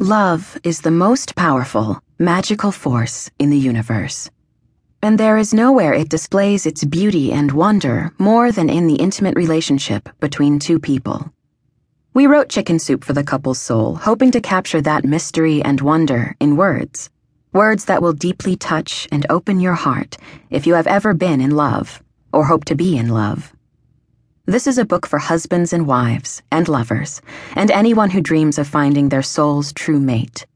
Love is the most powerful, magical force in the universe. And there is nowhere it displays its beauty and wonder more than in the intimate relationship between two people. We wrote Chicken Soup for the Couple's Soul, hoping to capture that mystery and wonder in words. Words that will deeply touch and open your heart if you have ever been in love or hope to be in love. This is a book for husbands and wives, and lovers, and anyone who dreams of finding their soul's true mate.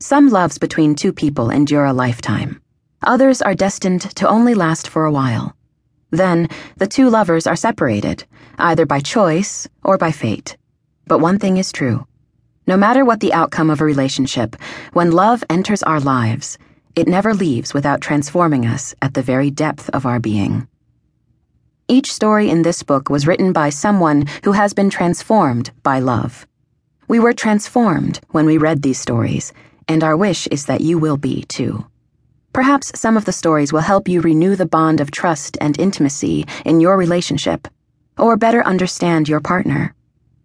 Some loves between two people endure a lifetime. Others are destined to only last for a while. Then, the two lovers are separated, either by choice or by fate. But one thing is true. No matter what the outcome of a relationship, when love enters our lives, it never leaves without transforming us at the very depth of our being. Each story in this book was written by someone who has been transformed by love. We were transformed when we read these stories, and our wish is that you will be too. Perhaps some of the stories will help you renew the bond of trust and intimacy in your relationship, or better understand your partner.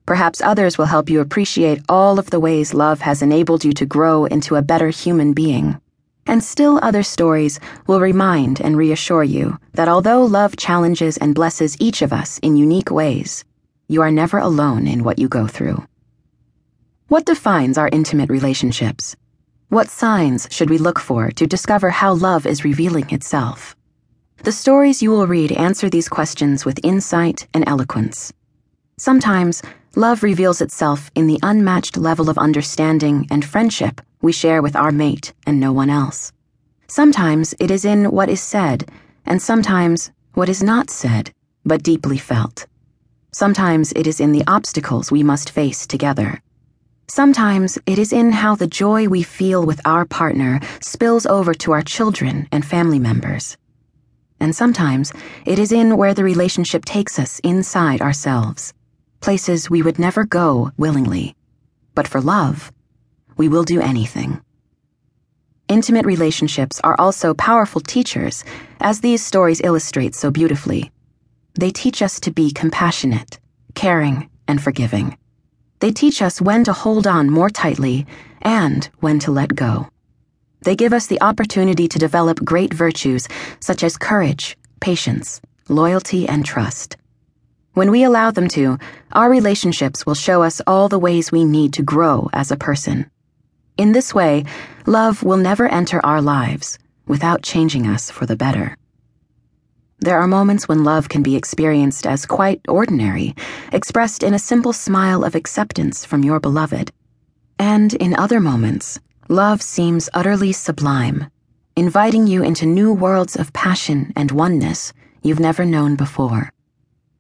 Perhaps others will help you appreciate all of the ways love has enabled you to grow into a better human being. And still other stories will remind and reassure you that although love challenges and blesses each of us in unique ways, you are never alone in what you go through. What defines our intimate relationships? What signs should we look for to discover how love is revealing itself? The stories you will read answer these questions with insight and eloquence. Sometimes, love reveals itself in the unmatched level of understanding and friendship we share with our mate and no one else. Sometimes it is in what is said, and sometimes what is not said, but deeply felt. Sometimes it is in the obstacles we must face together. Sometimes it is in how the joy we feel with our partner spills over to our children and family members. And sometimes it is in where the relationship takes us inside ourselves, places we would never go willingly. But for love, we will do anything. Intimate relationships are also powerful teachers, as these stories illustrate so beautifully. They teach us to be compassionate, caring, and forgiving. They teach us when to hold on more tightly and when to let go. They give us the opportunity to develop great virtues such as courage, patience, loyalty, and trust. When we allow them to, our relationships will show us all the ways we need to grow as a person. In this way, love will never enter our lives without changing us for the better. There are moments when love can be experienced as quite ordinary, expressed in a simple smile of acceptance from your beloved. And in other moments, love seems utterly sublime, inviting you into new worlds of passion and oneness you've never known before.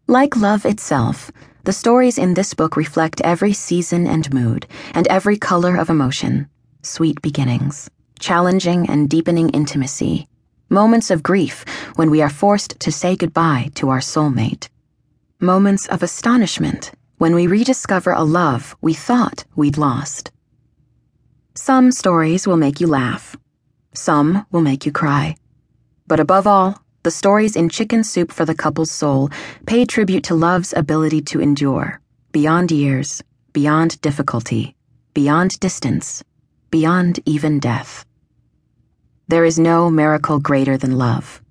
Like love itself, the stories in this book reflect every season and mood, and every color of emotion sweet beginnings, challenging and deepening intimacy, moments of grief when we are forced to say goodbye to our soulmate, moments of astonishment when we rediscover a love we thought we'd lost. Some stories will make you laugh, some will make you cry, but above all, the stories in Chicken Soup for the Couple's Soul pay tribute to love's ability to endure, beyond years, beyond difficulty, beyond distance, beyond even death. There is no miracle greater than love.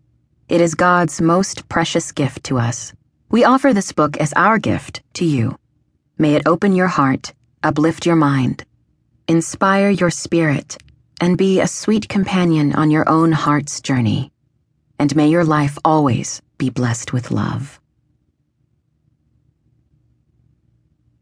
It is God's most precious gift to us. We offer this book as our gift to you. May it open your heart, uplift your mind, inspire your spirit, and be a sweet companion on your own heart's journey and may your life always be blessed with love.